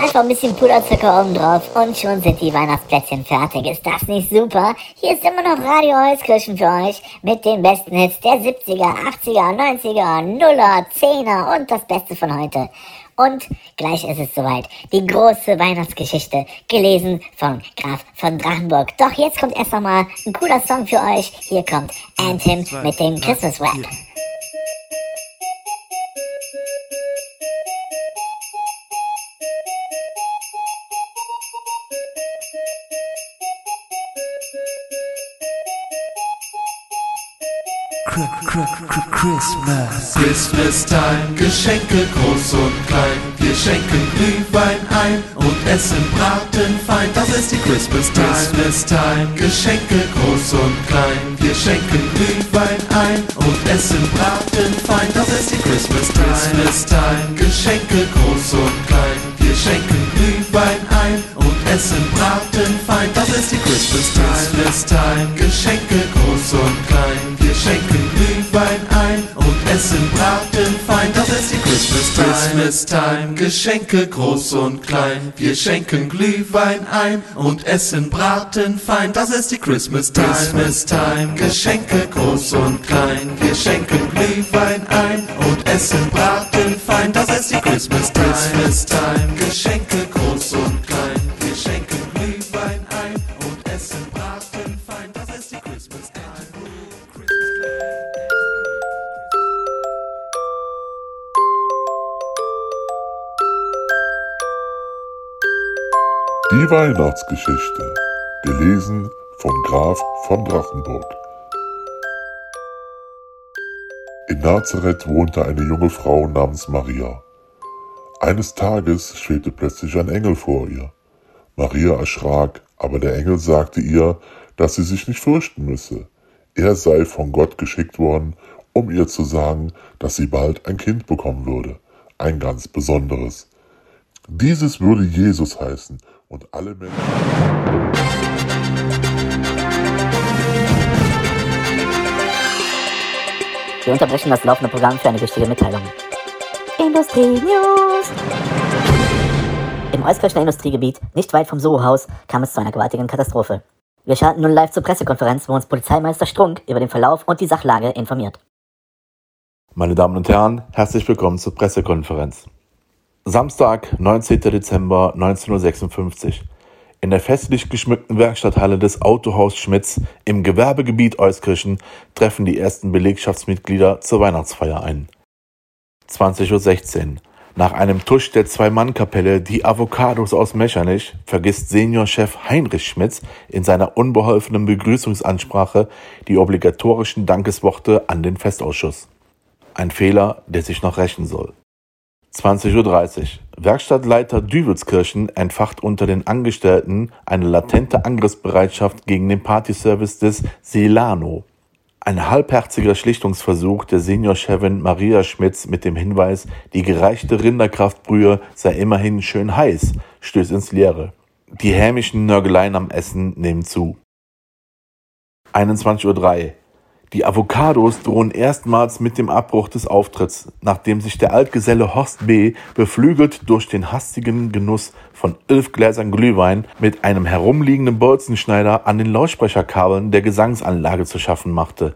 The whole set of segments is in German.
Einfach ein bisschen Puderzucker drauf und schon sind die Weihnachtsplätzchen fertig. Ist das nicht super? Hier ist immer noch Radio Holzkirchen für euch mit den besten Hits der 70er, 80er, 90er, Nuller, 10er und das Beste von heute. Und gleich ist es soweit. Die große Weihnachtsgeschichte, gelesen von Graf von Drachenburg. Doch jetzt kommt erst nochmal ein cooler Song für euch. Hier kommt Anthem mit dem Christmas Rap. Christmas. Christmas time, Geschenke groß und klein. Wir schenken Glühwein ein und essen Braten fein. Das ist die Christmas time. Christmas time, Geschenke groß und klein. Wir schenken Glühwein ein und essen Braten fein. Das ist die Christmas time. Christmas time, Geschenke groß und klein. Christmas time. Geschenke groß und klein. Wir schenken Glühwein ein und essen Braten fein. Das ist die Christmas time. Christmas time, Geschenke groß und klein. Wir schenken Glühwein ein und essen Braten fein. Das ist die Christmas time. Christmas Die Weihnachtsgeschichte. Gelesen von Graf von Drachenburg. In Nazareth wohnte eine junge Frau namens Maria. Eines Tages schwebte plötzlich ein Engel vor ihr. Maria erschrak, aber der Engel sagte ihr, dass sie sich nicht fürchten müsse. Er sei von Gott geschickt worden, um ihr zu sagen, dass sie bald ein Kind bekommen würde, ein ganz besonderes. Dieses würde Jesus heißen und alle Menschen. Wir unterbrechen das laufende Programm für eine wichtige Mitteilung. Industrie News. Im Euskirchener Industriegebiet, nicht weit vom Soho-Haus, kam es zu einer gewaltigen Katastrophe. Wir schalten nun live zur Pressekonferenz, wo uns Polizeimeister Strunk über den Verlauf und die Sachlage informiert. Meine Damen und Herren, herzlich willkommen zur Pressekonferenz. Samstag, 19. Dezember 1956. In der festlich geschmückten Werkstatthalle des Autohaus Schmitz im Gewerbegebiet Euskirchen treffen die ersten Belegschaftsmitglieder zur Weihnachtsfeier ein. 20.16 Uhr. Nach einem Tusch der Zwei-Mann-Kapelle Die Avocados aus Mechernich vergisst Seniorchef Heinrich Schmitz in seiner unbeholfenen Begrüßungsansprache die obligatorischen Dankesworte an den Festausschuss. Ein Fehler, der sich noch rächen soll. 20.30 Uhr. Werkstattleiter Düvelskirchen entfacht unter den Angestellten eine latente Angriffsbereitschaft gegen den Partyservice des Silano. Ein halbherziger Schlichtungsversuch der Seniorchefin Maria Schmitz mit dem Hinweis, die gereichte Rinderkraftbrühe sei immerhin schön heiß, stößt ins Leere. Die hämischen Nörgeleien am Essen nehmen zu. 21.03 Uhr. Die Avocados drohen erstmals mit dem Abbruch des Auftritts, nachdem sich der Altgeselle Horst B. beflügelt durch den hastigen Genuss von elf Gläsern Glühwein mit einem herumliegenden Bolzenschneider an den Lautsprecherkabeln der Gesangsanlage zu schaffen machte.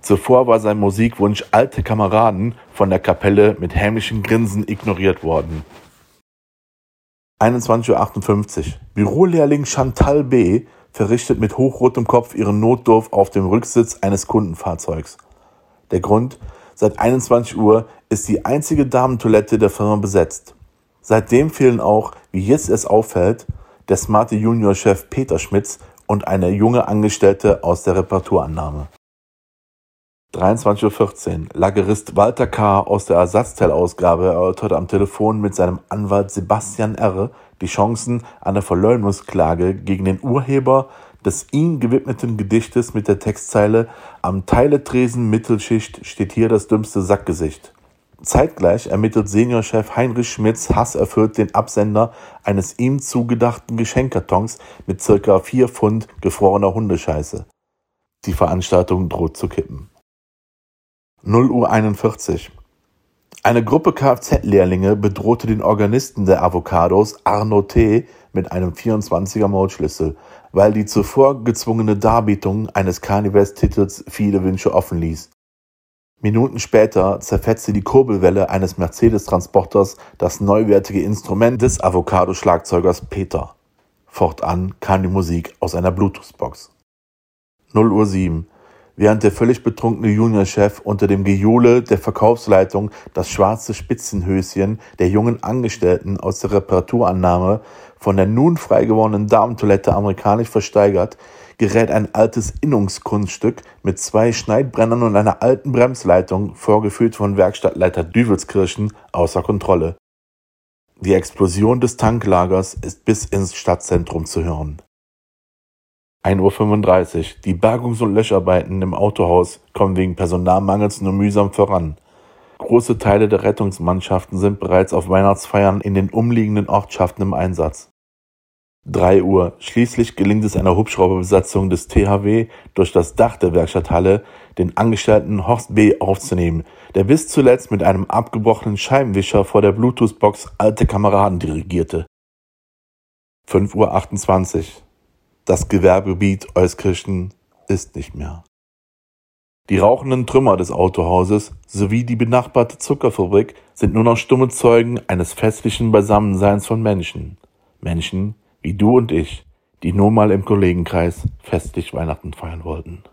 Zuvor war sein Musikwunsch Alte Kameraden von der Kapelle mit hämischen Grinsen ignoriert worden. 21.58 Uhr. Bürolehrling Chantal B. verrichtet mit hochrotem Kopf ihren Notdurf auf dem Rücksitz eines Kundenfahrzeugs. Der Grund? Seit 21 Uhr ist die einzige Damentoilette der Firma besetzt. Seitdem fehlen auch, wie jetzt es auffällt, der smarte Juniorchef Peter Schmitz und eine junge Angestellte aus der Reparaturannahme. 23.14 Uhr. Lagerist Walter K. aus der Ersatzteilausgabe erörtert am Telefon mit seinem Anwalt Sebastian R. die Chancen einer Verleumdungsklage gegen den Urheber des ihm gewidmeten Gedichtes mit der Textzeile Am Teiletresen Mittelschicht steht hier das dümmste Sackgesicht. Zeitgleich ermittelt Seniorchef Heinrich Schmitz hasserfüllt den Absender eines ihm zugedachten Geschenkkartons mit circa 4 Pfund gefrorener Hundescheiße. Die Veranstaltung droht zu kippen. 0 Uhr 41. Eine Gruppe Kfz-Lehrlinge bedrohte den Organisten der Avocados, Arno T., mit einem 24er Mautschlüssel, weil die zuvor gezwungene Darbietung eines Karnevalstitels viele Wünsche offen ließ. Minuten später zerfetzte die Kurbelwelle eines Mercedes-Transporters das neuwertige Instrument des Avocado-Schlagzeugers Peter. Fortan kam die Musik aus einer Bluetooth-Box. 0 Uhr 7. Während der völlig betrunkene Juniorchef unter dem Gejohle der Verkaufsleitung das schwarze Spitzenhöschen der jungen Angestellten aus der Reparaturannahme von der nun frei gewordenen Damentoilette amerikanisch versteigert, gerät ein altes Innungskunststück mit zwei Schneidbrennern und einer alten Bremsleitung, vorgeführt von Werkstattleiter Düvelskirchen, außer Kontrolle. Die Explosion des Tanklagers ist bis ins Stadtzentrum zu hören. 1.35 Uhr. Die Bergungs- und Löscharbeiten im Autohaus kommen wegen Personalmangels nur mühsam voran. Große Teile der Rettungsmannschaften sind bereits auf Weihnachtsfeiern in den umliegenden Ortschaften im Einsatz. 3 Uhr. Schließlich gelingt es einer Hubschrauberbesatzung des THW, durch das Dach der Werkstatthalle den Angestellten Horst B. aufzunehmen, der bis zuletzt mit einem abgebrochenen Scheibenwischer vor der Bluetooth-Box alte Kameraden dirigierte. 5.28 Uhr. Das Gewerbegebiet Euskirchen ist nicht mehr. Die rauchenden Trümmer des Autohauses sowie die benachbarte Zuckerfabrik sind nur noch stumme Zeugen eines festlichen Beisammenseins von Menschen. Menschen wie du und ich, die nur mal im Kollegenkreis festlich Weihnachten feiern wollten.